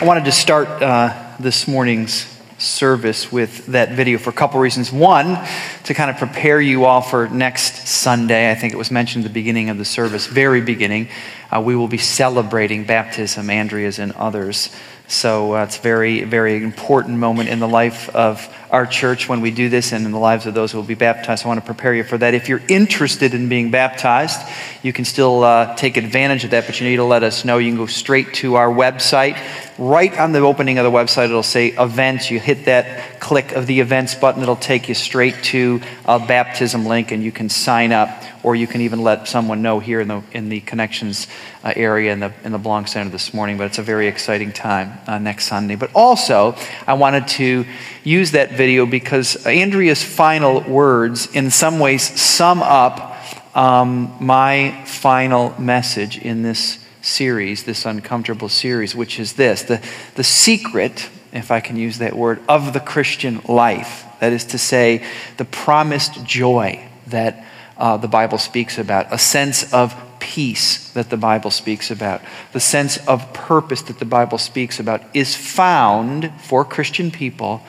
I wanted to start uh, this morning's service with that video for a couple reasons. One, to kind of prepare you all for next Sunday. I think it was mentioned at the beginning of the service, very beginning. Uh, we will be celebrating baptism, Andrea's and others. So uh, it's a very, very important moment in the life of our church when we do this and in the lives of those who will be baptized. I want to prepare you for that. If you're interested in being baptized, you can still uh, take advantage of that, but you need to let us know. You can go straight to our website. Right on the opening of the website, it'll say events. You hit that click of the events button, it'll take you straight to a baptism link, and you can sign up, or you can even let someone know here in the, in the connections uh, area in the, in the Blanc Center this morning. But it's a very exciting time uh, next Sunday. But also, I wanted to use that video because Andrea's final words, in some ways, sum up um, my final message in this series, this uncomfortable series, which is this the, the secret, if I can use that word, of the Christian life. That is to say, the promised joy that uh, the Bible speaks about, a sense of peace that the Bible speaks about, the sense of purpose that the Bible speaks about, is found for Christian people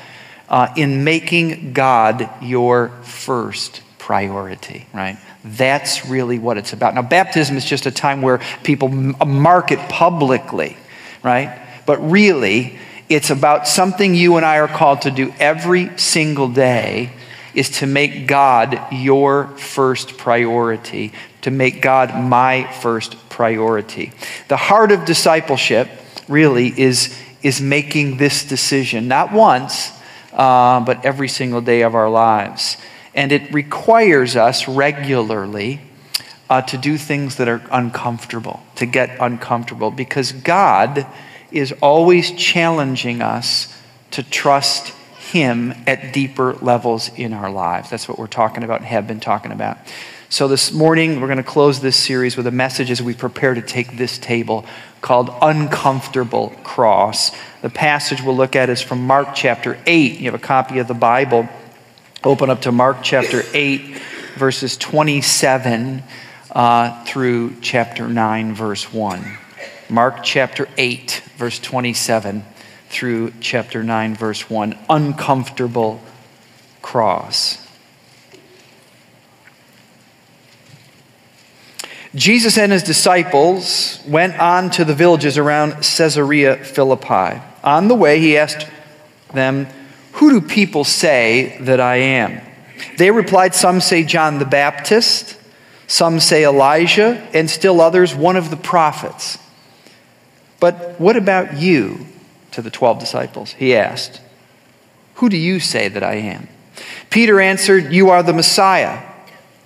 uh, in making God your first priority, right? That's really what it's about. Now, baptism is just a time where people mark it publicly, right? But really, it's about something you and I are called to do every single day is to make God your first priority, to make God my first priority. The heart of discipleship really is, is making this decision, not once, uh, but every single day of our lives. And it requires us regularly uh, to do things that are uncomfortable, to get uncomfortable, because God is always challenging us to trust Him at deeper levels in our lives. That's what we're talking about and have been talking about. So, this morning, we're going to close this series with a message as we prepare to take this table called Uncomfortable Cross. The passage we'll look at is from Mark chapter 8. You have a copy of the Bible. Open up to Mark chapter 8, verses 27 uh, through chapter 9, verse 1. Mark chapter 8, verse 27 through chapter 9, verse 1. Uncomfortable cross. Jesus and his disciples went on to the villages around Caesarea Philippi. On the way, he asked them, Who do people say that I am? They replied, Some say John the Baptist, some say Elijah, and still others, one of the prophets. But what about you? To the 12 disciples, he asked, Who do you say that I am? Peter answered, You are the Messiah.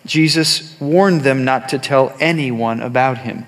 Jesus warned them not to tell anyone about him.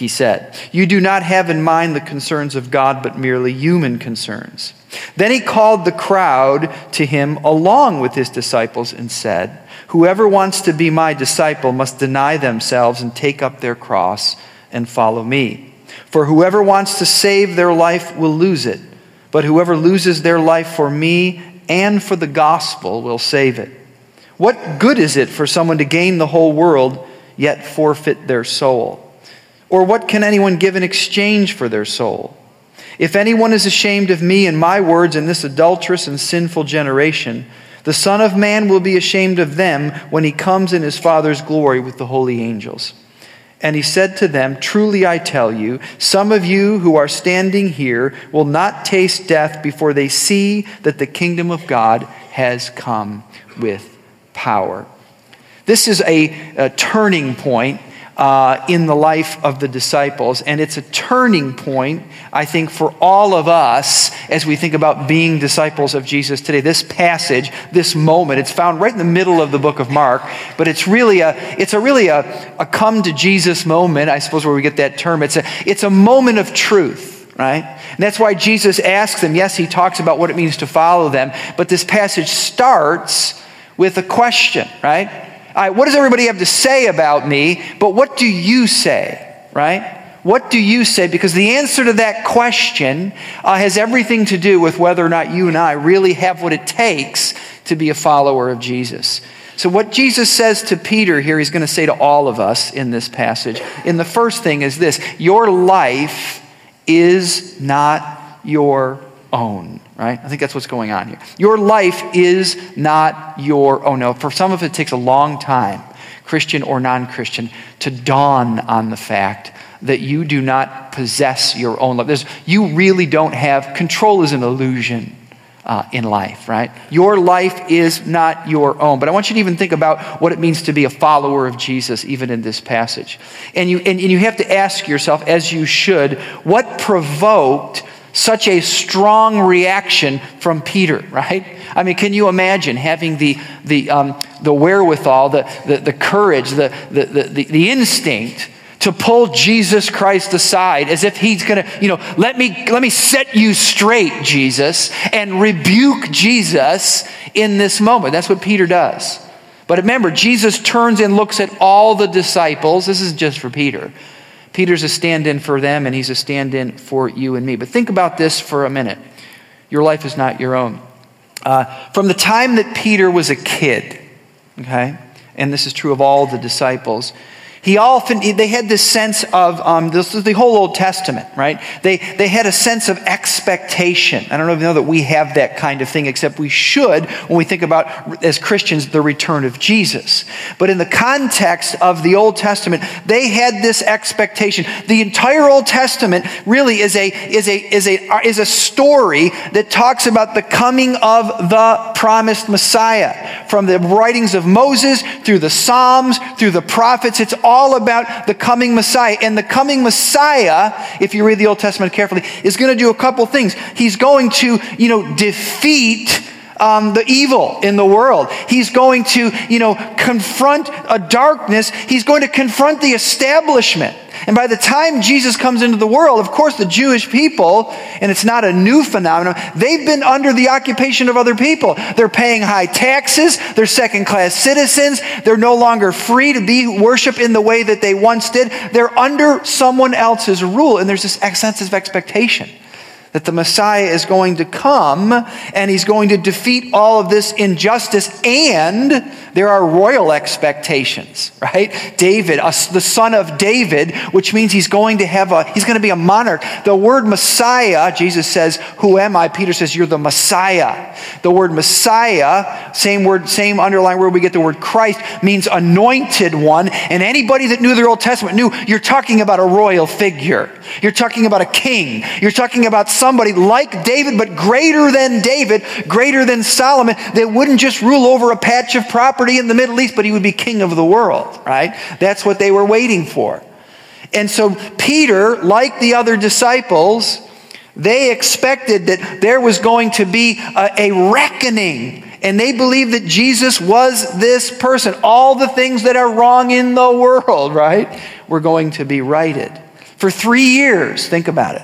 he said. You do not have in mind the concerns of God, but merely human concerns. Then he called the crowd to him along with his disciples and said, Whoever wants to be my disciple must deny themselves and take up their cross and follow me. For whoever wants to save their life will lose it, but whoever loses their life for me and for the gospel will save it. What good is it for someone to gain the whole world yet forfeit their soul? Or what can anyone give in exchange for their soul? If anyone is ashamed of me and my words in this adulterous and sinful generation, the Son of Man will be ashamed of them when he comes in his Father's glory with the holy angels. And he said to them, Truly I tell you, some of you who are standing here will not taste death before they see that the kingdom of God has come with power. This is a, a turning point uh, in the life of the disciples. And it's a turning point, I think, for all of us as we think about being disciples of Jesus today. This passage, this moment, it's found right in the middle of the book of Mark, but it's really a, it's a really a, a come to Jesus moment, I suppose, where we get that term. It's a, it's a moment of truth. right? And that's why Jesus asks them. Yes, he talks about what it means to follow them, but this passage starts with a question, right? What does everybody have to say about me? But what do you say, right? What do you say? Because the answer to that question uh, has everything to do with whether or not you and I really have what it takes to be a follower of Jesus. So, what Jesus says to Peter here, he's going to say to all of us in this passage. In the first thing is this Your life is not your own, right? I think that's what's going on here. Your life is not your own. No, for some of it, it takes a long time, Christian or non Christian, to dawn on the fact that you do not possess your own life. There's, you really don't have control is an illusion uh, in life, right? Your life is not your own. But I want you to even think about what it means to be a follower of Jesus, even in this passage. And you, and, and you have to ask yourself, as you should, what provoked such a strong reaction from Peter, right? I mean, can you imagine having the, the, um, the wherewithal, the, the, the courage, the, the, the, the instinct to pull Jesus Christ aside as if he's going to, you know, let me, let me set you straight, Jesus, and rebuke Jesus in this moment. That's what Peter does. But remember, Jesus turns and looks at all the disciples. This is just for Peter. Peter's a stand in for them, and he's a stand in for you and me. But think about this for a minute. Your life is not your own. Uh, from the time that Peter was a kid, okay, and this is true of all the disciples, he often, they had this sense of, um, this is the whole Old Testament, right? They, they had a sense of expectation. I don't know if you know that we have that kind of thing, except we should when we think about, as Christians, the return of Jesus. But in the context of the Old Testament, they had this expectation. The entire Old Testament really is a, is a, is a, is a story that talks about the coming of the promised Messiah. From the writings of Moses, through the Psalms, through the prophets, it's all about the coming Messiah. And the coming Messiah, if you read the Old Testament carefully, is going to do a couple things. He's going to, you know, defeat um, the evil in the world. He's going to, you know, confront a darkness. He's going to confront the establishment. And by the time Jesus comes into the world, of course, the Jewish people, and it's not a new phenomenon, they've been under the occupation of other people. They're paying high taxes, they're second class citizens, they're no longer free to be worship in the way that they once did. They're under someone else's rule, and there's this sense of expectation that the Messiah is going to come and he's going to defeat all of this injustice, and there are royal expectations, right? David, the son of David, which means he's going to have a, he's going to be a monarch. The word Messiah, Jesus says, Who am I? Peter says, You're the Messiah. The word Messiah, same word, same underlying word we get the word Christ, means anointed one. And anybody that knew the Old Testament knew you're talking about a royal figure. You're talking about a king. You're talking about somebody like David, but greater than David, greater than Solomon, that wouldn't just rule over a patch of property in the Middle East, but he would be king of the world, right? That's what they were waiting for. And so Peter, like the other disciples, they expected that there was going to be a, a, reckoning. And they believed that Jesus was this person. All the things that are wrong in the world, right, were going to be righted. For three years, think about it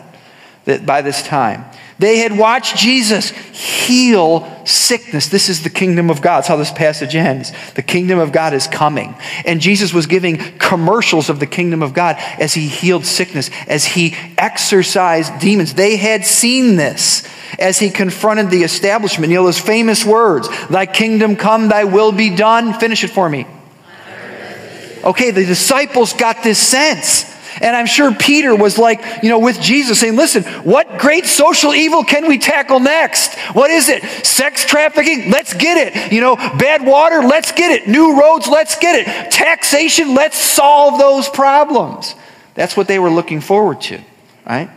by this time. They had watched Jesus heal sickness. This is the kingdom of God. That's how this passage ends. The kingdom of God is coming. And Jesus was giving commercials of the kingdom of God as he healed sickness, as he exorcised demons. They had seen this as he confronted the establishment. You know those famous words Thy kingdom come, thy will be done. Finish it for me. Okay, the disciples got this sense. And I'm sure Peter was like, you know, with Jesus saying, listen, what great social evil can we tackle next? What is it? Sex trafficking? Let's get it. You know, bad water? Let's get it. New roads? Let's get it. Taxation? Let's solve those problems. That's what they were looking forward to, right?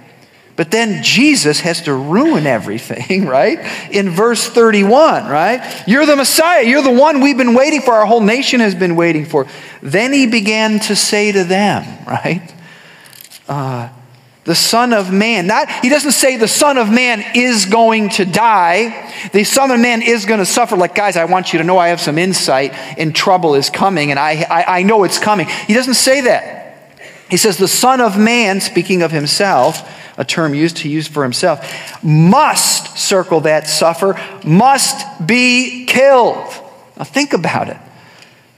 But then Jesus has to ruin everything, right? In verse 31, right? You're the Messiah. You're the one we've been waiting for. Our whole nation has been waiting for. Then he began to say to them, right? Uh, the Son of Man. Not, he doesn't say the Son of Man is going to die. The Son of Man is going to suffer. Like, guys, I want you to know I have some insight and trouble is coming, and I, I, I know it's coming. He doesn't say that. He says, The Son of Man, speaking of himself, a term used to use for himself, must, circle that, suffer, must be killed. Now think about it.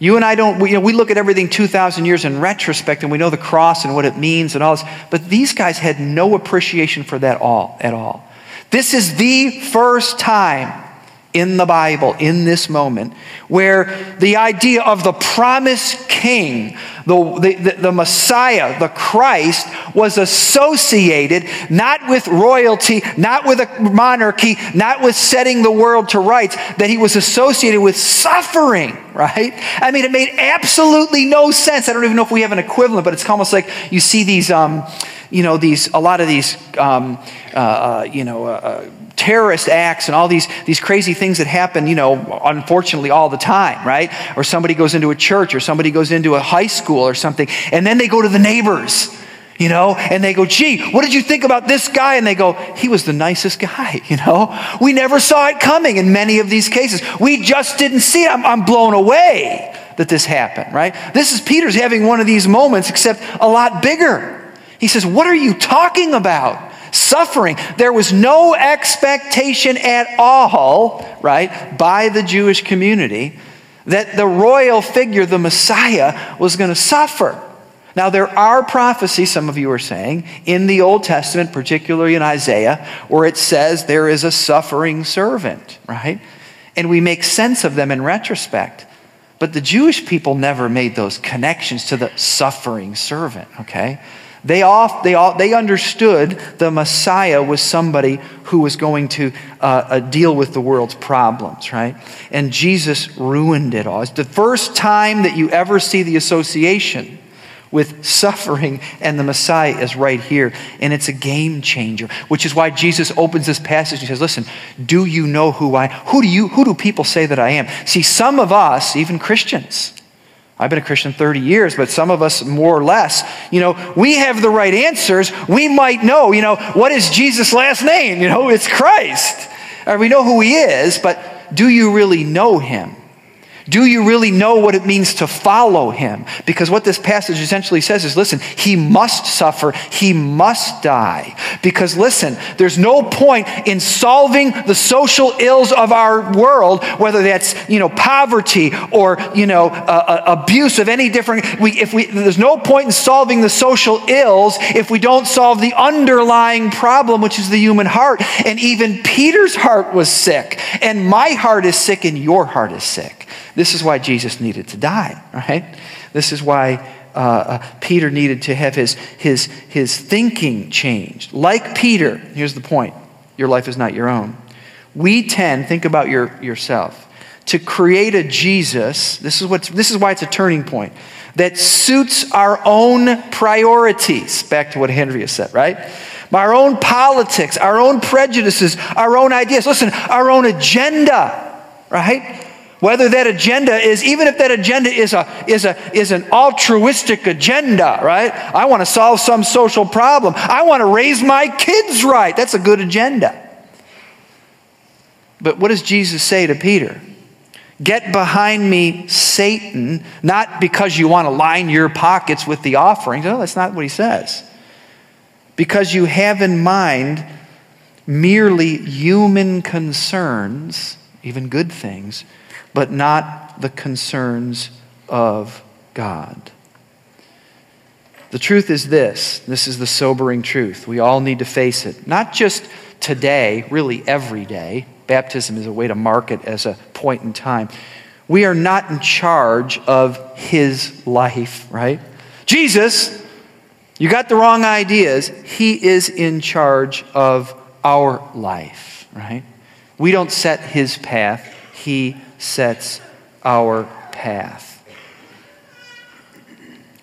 You and I don't, we, you know, we look at everything 2,000 years in retrospect and we know the cross and what it means and all this, but these guys had no appreciation for that all, at all. This is the first time in the Bible, in this moment, where the idea of the promised king, the, the, the, Messiah, the Christ, was associated not with royalty, not with a monarchy, not with setting the world to rights, that he was associated with suffering, right? I mean, it made absolutely no sense. I don't even know if we have an equivalent, but it's almost like you see these, um, you know, these, a lot of these, um, uh, uh you know, uh, uh terrorist acts and all these, these crazy things that happen, you know, unfortunately all the time, right? Or somebody goes into a church or somebody goes into a high school or something, and then they go to the neighbors you know, and they go, gee, what did you think about this guy? And they go, he was the nicest guy, you know. We never saw it coming in many of these cases. We just didn't see it. I'm, I'm blown away that this happened, right? This is Peter's having one of these moments, except a lot bigger. He says, What are you talking about? Suffering. There was no expectation at all, right, by the Jewish community that the royal figure, the Messiah, was going to suffer. Now, there are prophecies, some of you are saying, in the Old Testament, particularly in Isaiah, where it says there is a suffering servant, right? And we make sense of them in retrospect. But the Jewish people never made those connections to the suffering servant, okay? They, off, they, all, they understood the Messiah was somebody who was going to uh, uh, deal with the world's problems, right? And Jesus ruined it all. It's the first time that you ever see the association with suffering and the Messiah is right here. And it's a game changer, which is why Jesus opens this passage and says, Listen, do you know who I who do you who do people say that I am? See, some of us, even Christians, I've been a Christian 30 years, but some of us more or less, you know, we have the right answers. We might know, you know, what is Jesus' last name? You know, it's Christ. Or we know who he is, but do you really know him? Do you really know what it means to follow him? Because what this passage essentially says is listen, he must suffer, he must die. Because listen, there's no point in solving the social ills of our world, whether that's, you know, poverty or, you know, uh, uh, abuse of any different. We, if we, there's no point in solving the social ills if we don't solve the underlying problem, which is the human heart. And even Peter's heart was sick, and my heart is sick, and your heart is sick. This is why Jesus needed to die, right? This is why uh, uh, Peter needed to have his, his, his thinking changed. Like Peter, here's the point your life is not your own. We tend, think about your, yourself, to create a Jesus. This is, what, this is why it's a turning point that suits our own priorities. Back to what Henry has said, right? Our own politics, our own prejudices, our own ideas. Listen, our own agenda, right? Whether that agenda is, even if that agenda is, a, is, a, is an altruistic agenda, right? I want to solve some social problem. I want to raise my kids right. That's a good agenda. But what does Jesus say to Peter? Get behind me, Satan, not because you want to line your pockets with the offerings. No, that's not what he says. Because you have in mind merely human concerns, even good things, but not the concerns of God. The truth is this this is the sobering truth. We all need to face it. Not just today, really every day. Baptism is a way to mark it as a point in time. We are not in charge of his life, right? Jesus, you got the wrong ideas. He is in charge of our life, right? We don't set his path, he sets our path.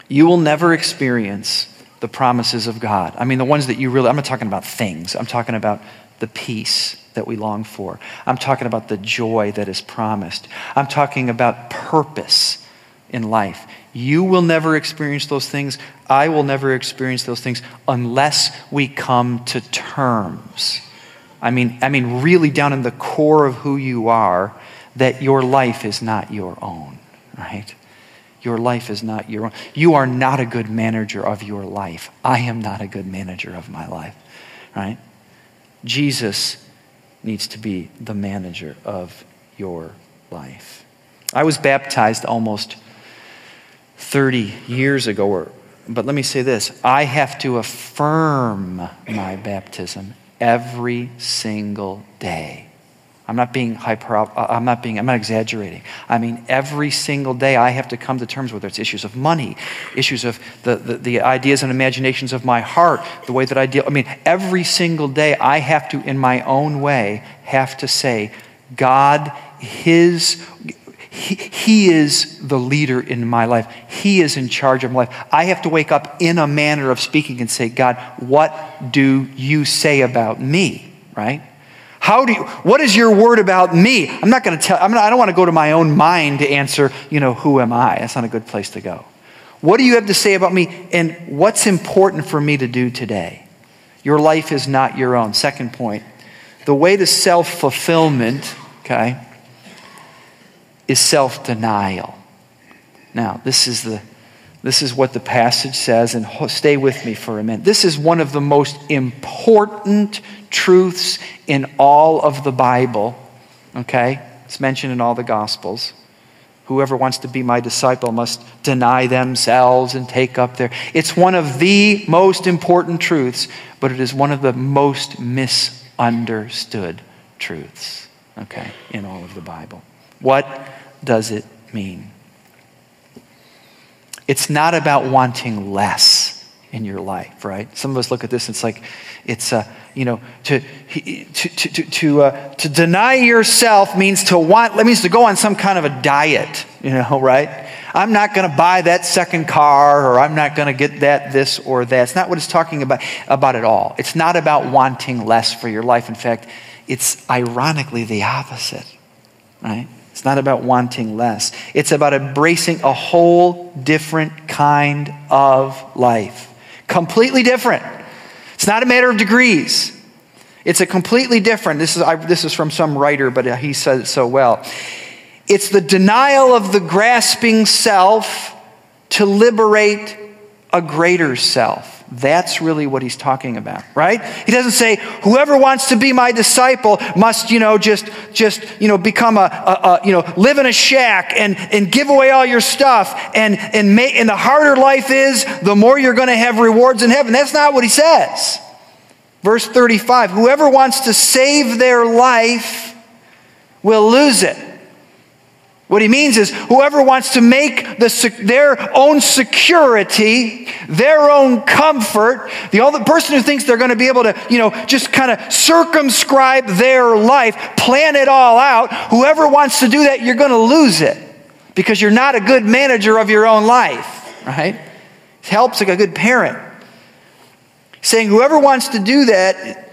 You will never experience the promises of God. I mean, the ones that you really, I'm not talking about things, I'm talking about the peace that we long for. I'm talking about the joy that is promised. I'm talking about purpose in life. You will never experience those things. I will never experience those things unless we come to terms. I mean, I mean, really down in the core of who you are, that your life is not your own, right? Your life is not your own. You are not a good manager of your life. I am not a good manager of my life, right? Jesus needs to be the manager of your life. I was baptized almost 30 years ago, or, but let me say this I have to affirm my baptism every single day. I'm not being hyper, uh, I'm not being, I'm not exaggerating. I mean, every single day I have to come to terms with it's issues of money, issues of the, the, the, ideas and imaginations of my heart, the way that I deal. I mean, every single day I have to, in my own way, have to say, God, His, he, he is the leader in my life. He is in charge of my life. I have to wake up in a manner of speaking and say, God, what do you say about me? Right? How do you, what is your word about me? I'm not going to tell, I'm not, I don't want to go to my own mind to answer, you know, who am I? That's not a good place to go. What do you have to say about me? And what's important for me to do today? Your life is not your own. Second point the way to self fulfillment, okay, is self denial. Now, this is the this is what the passage says, and stay with me for a minute. This is one of the most important truths in all of the Bible. Okay? It's mentioned in all the Gospels. Whoever wants to be my disciple must deny themselves and take up their. It's one of the most important truths, but it is one of the most misunderstood truths, okay, in all of the Bible. What does it mean? It's not about wanting less in your life, right? Some of us look at this, and it's like, it's, uh, you know, to, to, to, to, uh, to deny yourself means to want, that means to go on some kind of a diet, you know, right? I'm not going to buy that second car or I'm not going to get that, this or that. It's not what it's talking about, about at all. It's not about wanting less for your life. In fact, it's ironically the opposite, right? It's not about wanting less. It's about embracing a whole different kind of life. Completely different. It's not a matter of degrees. It's a completely different. This is, I, this is from some writer, but he said it so well. It's the denial of the grasping self to liberate a greater self. That's really what he's talking about, right? He doesn't say, whoever wants to be my disciple must, you know, just, just, you know, become a, a, a you know, live in a shack and, and give away all your stuff. And, and, make, and the harder life is, the more you're going to have rewards in heaven. That's not what he says. Verse 35 Whoever wants to save their life will lose it. What he means is whoever wants to make the, their own security, their own comfort, the other person who thinks they're going to be able to, you know, just kind of circumscribe their life, plan it all out, whoever wants to do that, you're going to lose it because you're not a good manager of your own life, right? It helps like a good parent. Saying whoever wants to do that,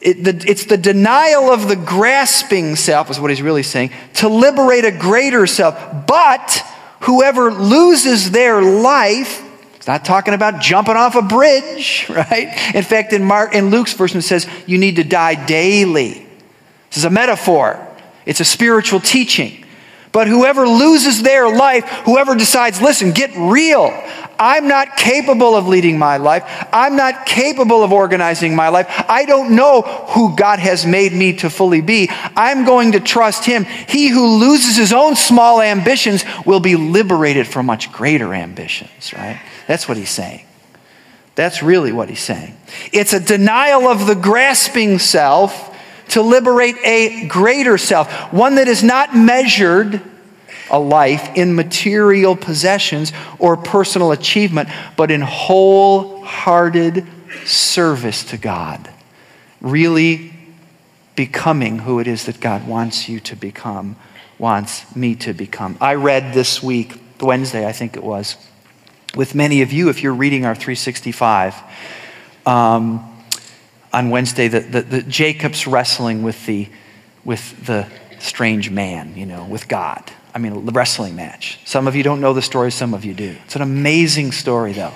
it, the, it's the denial of the grasping self, is what he's really saying, to liberate a greater self. But whoever loses their life, it's not talking about jumping off a bridge, right? In fact, in, Mark, in Luke's version, it says you need to die daily. This is a metaphor, it's a spiritual teaching. But whoever loses their life, whoever decides, listen, get real. I'm not capable of leading my life. I'm not capable of organizing my life. I don't know who God has made me to fully be. I'm going to trust Him. He who loses his own small ambitions will be liberated from much greater ambitions, right? That's what He's saying. That's really what He's saying. It's a denial of the grasping self to liberate a greater self, one that is not measured a life in material possessions or personal achievement, but in wholehearted service to God. Really becoming who it is that God wants you to become, wants me to become. I read this week, Wednesday, I think it was, with many of you, if you're reading our 365. Um, on Wednesday that the, the, Jacob's wrestling with the, with the strange man, you know, with God. I mean, the wrestling match. Some of you don't know the story, some of you do. It's an amazing story, though.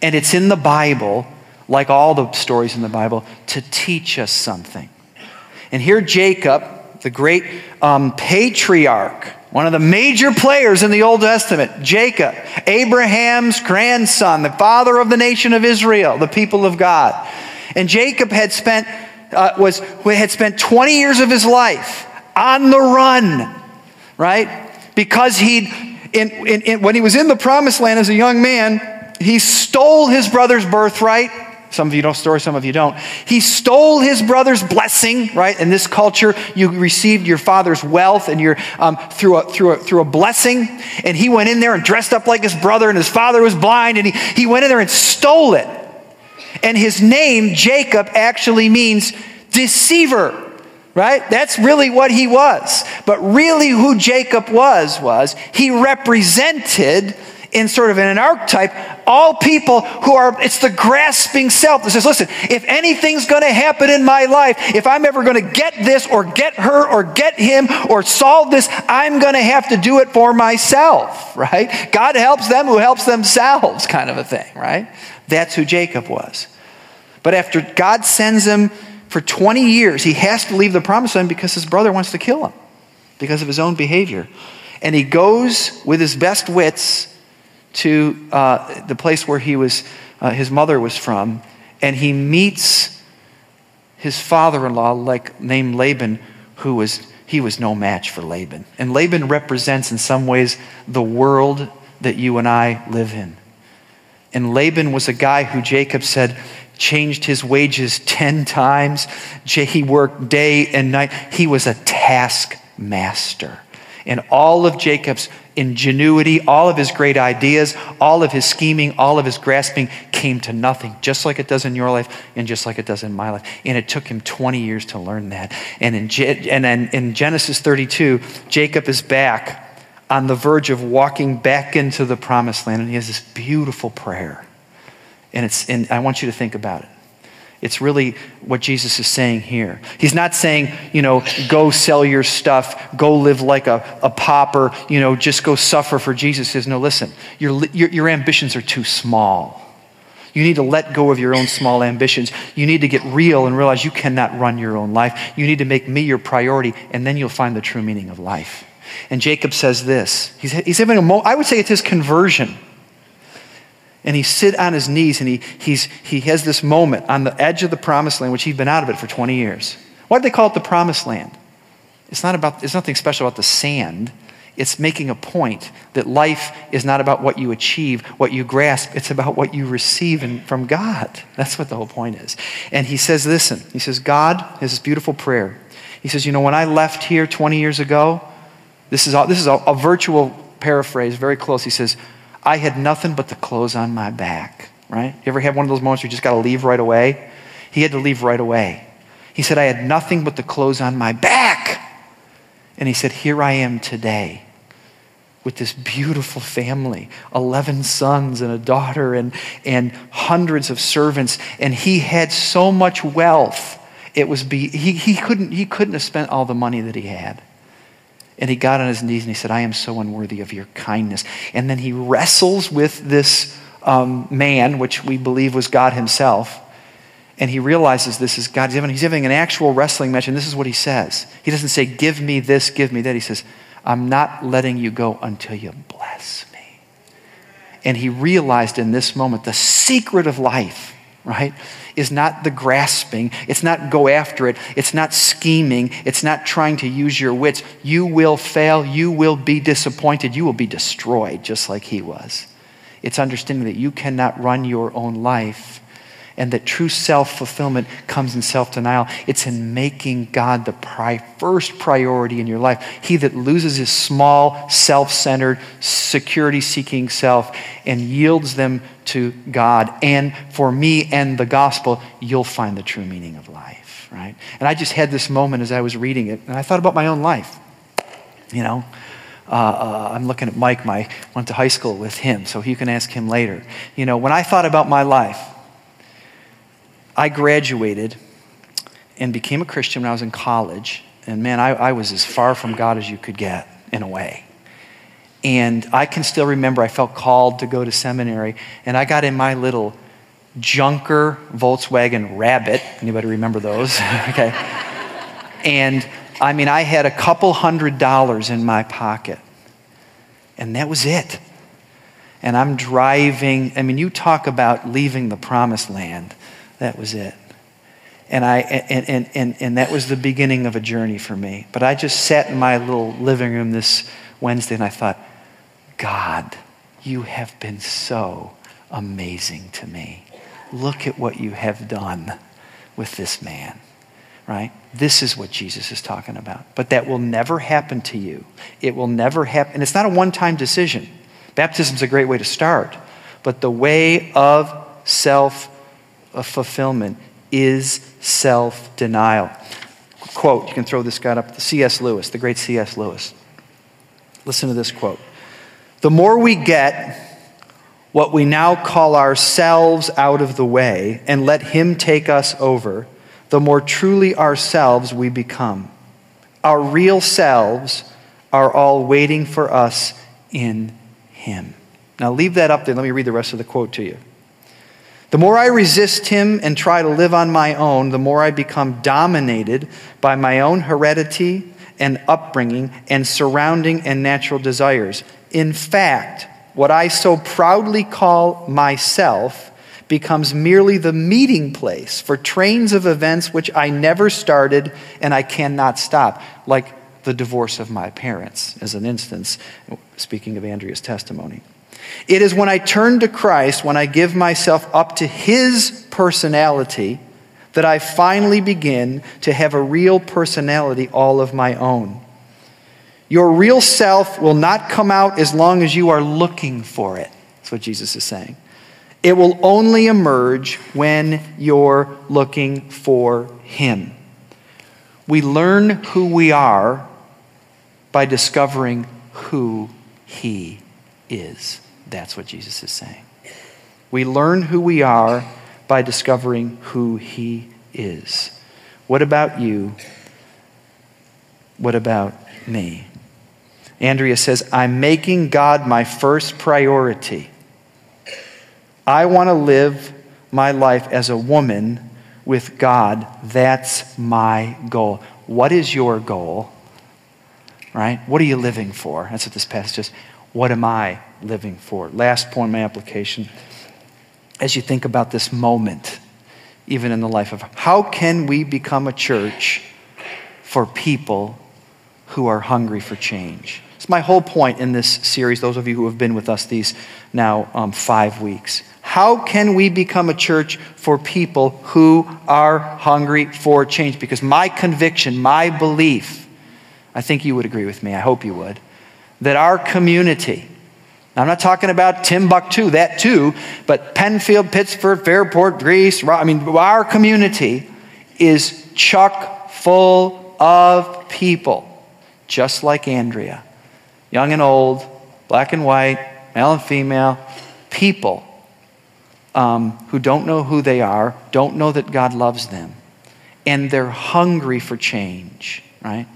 And it's in the Bible, like all the stories in the Bible, to teach us something. And here, Jacob, the great um, patriarch, one of the major players in the Old Testament, Jacob, Abraham's grandson, the father of the nation of Israel, the people of God. And Jacob had spent, uh, was, had spent 20 years of his life on the run, right? Because he'd, in, in, in, when he was in the promised land as a young man, he stole his brother's birthright some of you know story, some of you don't. He stole his brother's blessing, right? In this culture, you received your father's wealth and your um, through a through a through a blessing. And he went in there and dressed up like his brother, and his father was blind, and he, he went in there and stole it. And his name, Jacob, actually means deceiver right? That's really what he was. But really, who Jacob was, was he represented in sort of in an archetype, all people who are, it's the grasping self that says, listen, if anything's going to happen in my life, if I'm ever going to get this or get her or get him or solve this, I'm going to have to do it for myself, right? God helps them who helps themselves, kind of a thing, right? That's who Jacob was. But after God sends him for 20 years, he has to leave the promised land because his brother wants to kill him because of his own behavior. And he goes with his best wits to uh, the place where he was, uh, his mother was from, and he meets his father-in-law, like named Laban, who was he was no match for Laban. And Laban represents, in some ways, the world that you and I live in. And Laban was a guy who Jacob said changed his wages 10 times. He worked day and night. He was a taskmaster. And all of Jacob's ingenuity, all of his great ideas, all of his scheming, all of his grasping came to nothing, just like it does in your life and just like it does in my life. And it took him 20 years to learn that. And in, and in Genesis 32, Jacob is back on the verge of walking back into the promised land, and he has this beautiful prayer. And, it's, and I want you to think about it. It's really what Jesus is saying here. He's not saying, you know, go sell your stuff, go live like a, a pauper, you know, just go suffer for Jesus. He says, no, listen, your, your, your ambitions are too small. You need to let go of your own small ambitions. You need to get real and realize you cannot run your own life. You need to make me your priority, and then you'll find the true meaning of life. And Jacob says this. He's, he's having a I would say it's his conversion and he sit on his knees and he, he's, he has this moment on the edge of the promised land, which he'd been out of it for 20 years. Why do they call it the promised land? It's not about, there's nothing special about the sand. It's making a point that life is not about what you achieve, what you grasp. It's about what you receive in, from God. That's what the whole point is. And he says, listen, he says, God has this beautiful prayer. He says, you know, when I left here 20 years ago, this is, a, this is a, a virtual paraphrase, very close. He says, I had nothing but the clothes on my back, right? You ever have one of those moments where you just got to leave right away? He had to leave right away. He said, I had nothing but the clothes on my back. And he said, Here I am today with this beautiful family 11 sons and a daughter and, and hundreds of servants. And he had so much wealth. It was be, he, he, couldn't, he couldn't have spent all the money that he had. And he got on his knees and he said, I am so unworthy of your kindness. And then he wrestles with this um, man, which we believe was God himself. And he realizes this is God. He's having, he's having an actual wrestling match, and this is what he says. He doesn't say, Give me this, give me that. He says, I'm not letting you go until you bless me. And he realized in this moment the secret of life, right? is not the grasping. It's not go after it. It's not scheming. It's not trying to use your wits. You will fail. You will be disappointed. You will be destroyed just like he was. It's understanding that you cannot run your own life and that true self fulfillment comes in self denial. It's in making God the pri- first priority in your life. He that loses his small, self centered, security seeking self and yields them to God and for me and the gospel, you'll find the true meaning of life, right? And I just had this moment as I was reading it, and I thought about my own life. You know, uh, uh, I'm looking at Mike. My went to high school with him, so you can ask him later. You know, when I thought about my life, I graduated and became a Christian when I was in college. And man, I, I, was as far from God as you could get in a way. And I can still remember I felt called to go to seminary, and I got in my little junker Volkswagen Rabbit. Anybody remember those? okay. And I mean, I had a couple hundred dollars in my pocket. And that was it. And I'm driving. I mean, you talk about leaving the promised land. That was it. And, I, and, and, and, and that was the beginning of a journey for me. But I just sat in my little living room this Wednesday and I thought, God, you have been so amazing to me. Look at what you have done with this man, right? This is what Jesus is talking about. But that will never happen to you. It will never happen. And it's not a one time decision. Baptism is a great way to start. But the way of self fulfillment is self denial. Quote, you can throw this guy up, C.S. Lewis, the great C.S. Lewis. Listen to this quote. The more we get what we now call ourselves out of the way and let Him take us over, the more truly ourselves we become. Our real selves are all waiting for us in Him. Now, leave that up there. Let me read the rest of the quote to you. The more I resist him and try to live on my own, the more I become dominated by my own heredity and upbringing and surrounding and natural desires. In fact, what I so proudly call myself becomes merely the meeting place for trains of events which I never started and I cannot stop, like the divorce of my parents, as an instance, speaking of Andrea's testimony. It is when I turn to Christ, when I give myself up to His personality, that I finally begin to have a real personality all of my own. Your real self will not come out as long as you are looking for it. That's what Jesus is saying. It will only emerge when you're looking for Him. We learn who we are by discovering who He is. That's what Jesus is saying. We learn who we are by discovering who He is. What about you? What about me? Andrea says, I'm making God my first priority. I want to live my life as a woman with God. That's my goal. What is your goal? Right? What are you living for? That's what this passage is. What am I living for? Last point, in my application. As you think about this moment, even in the life of how can we become a church for people who are hungry for change? It's my whole point in this series, those of you who have been with us these now um, five weeks. How can we become a church for people who are hungry for change? Because my conviction, my belief, I think you would agree with me, I hope you would, that our community, I'm not talking about Timbuktu, that too, but Penfield, Pittsford, Fairport, Greece, I mean, our community is chock full of people, just like Andrea. Young and old, black and white, male and female, people um, who don't know who they are, don't know that God loves them, and they're hungry for change, right?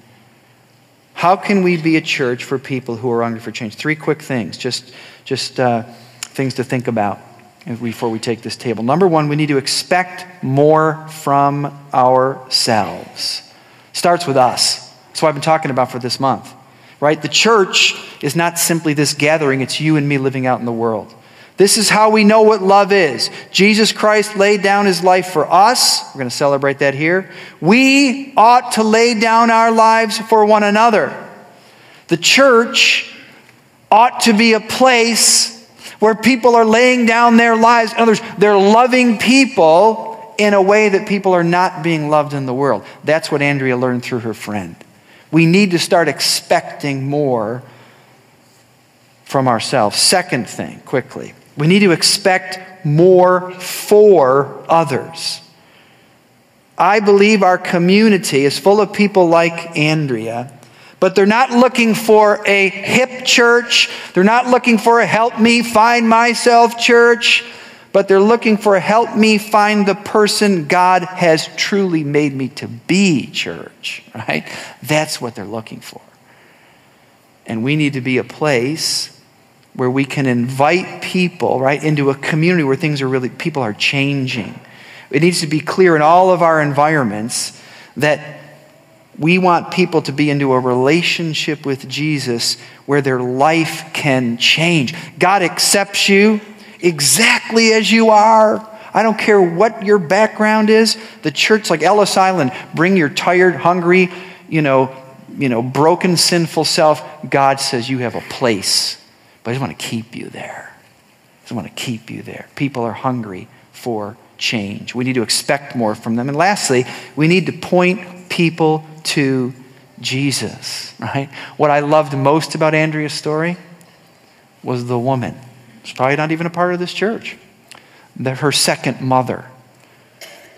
How can we be a church for people who are hungry for change? Three quick things, just, just uh, things to think about before we take this table. Number one, we need to expect more from ourselves. Starts with us. That's what I've been talking about for this month, right? The church is not simply this gathering, it's you and me living out in the world. This is how we know what love is. Jesus Christ laid down his life for us. We're going to celebrate that here. We ought to lay down our lives for one another. The church ought to be a place where people are laying down their lives. In other words, they're loving people in a way that people are not being loved in the world. That's what Andrea learned through her friend. We need to start expecting more from ourselves. Second thing, quickly we need to expect more for others. I believe our community is full of people like Andrea, but they're not looking for a hip church. They're not looking for a help me find myself church, but they're looking for a help me find the person God has truly made me to be church, right? That's what they're looking for. And we need to be a place where we can invite people, right, into a community where things are really, people are changing. It needs to be clear in all of our environments that We want people to be into a relationship with Jesus where their life can change. God accepts you exactly as you are. I don't care what your background is. The church, like Ellis Island, bring your tired, hungry, you know, you know, broken, sinful self. God says you have a place, but I just want to keep you there. I just want to keep you there. People are hungry for change. We need to expect more from them. And lastly, we need to point people to Jesus, right? What I loved most about Andrea's story was the woman. She's probably not even a part of this church. The, her second mother,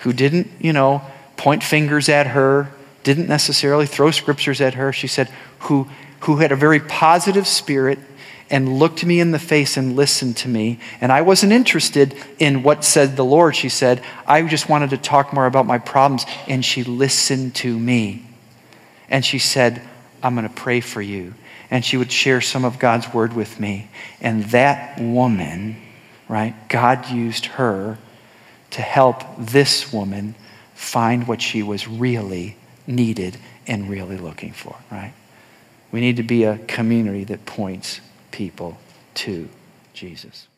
who didn't, you know, point fingers at her, didn't necessarily throw scriptures at her. She said, who, who had a very positive spirit and looked me in the face and listened to me. And I wasn't interested in what said the Lord, she said. I just wanted to talk more about my problems. And she listened to me. And she said, I'm going to pray for you. And she would share some of God's word with me. And that woman, right, God used her to help this woman find what she was really needed and really looking for, right? We need to be a community that points people to Jesus.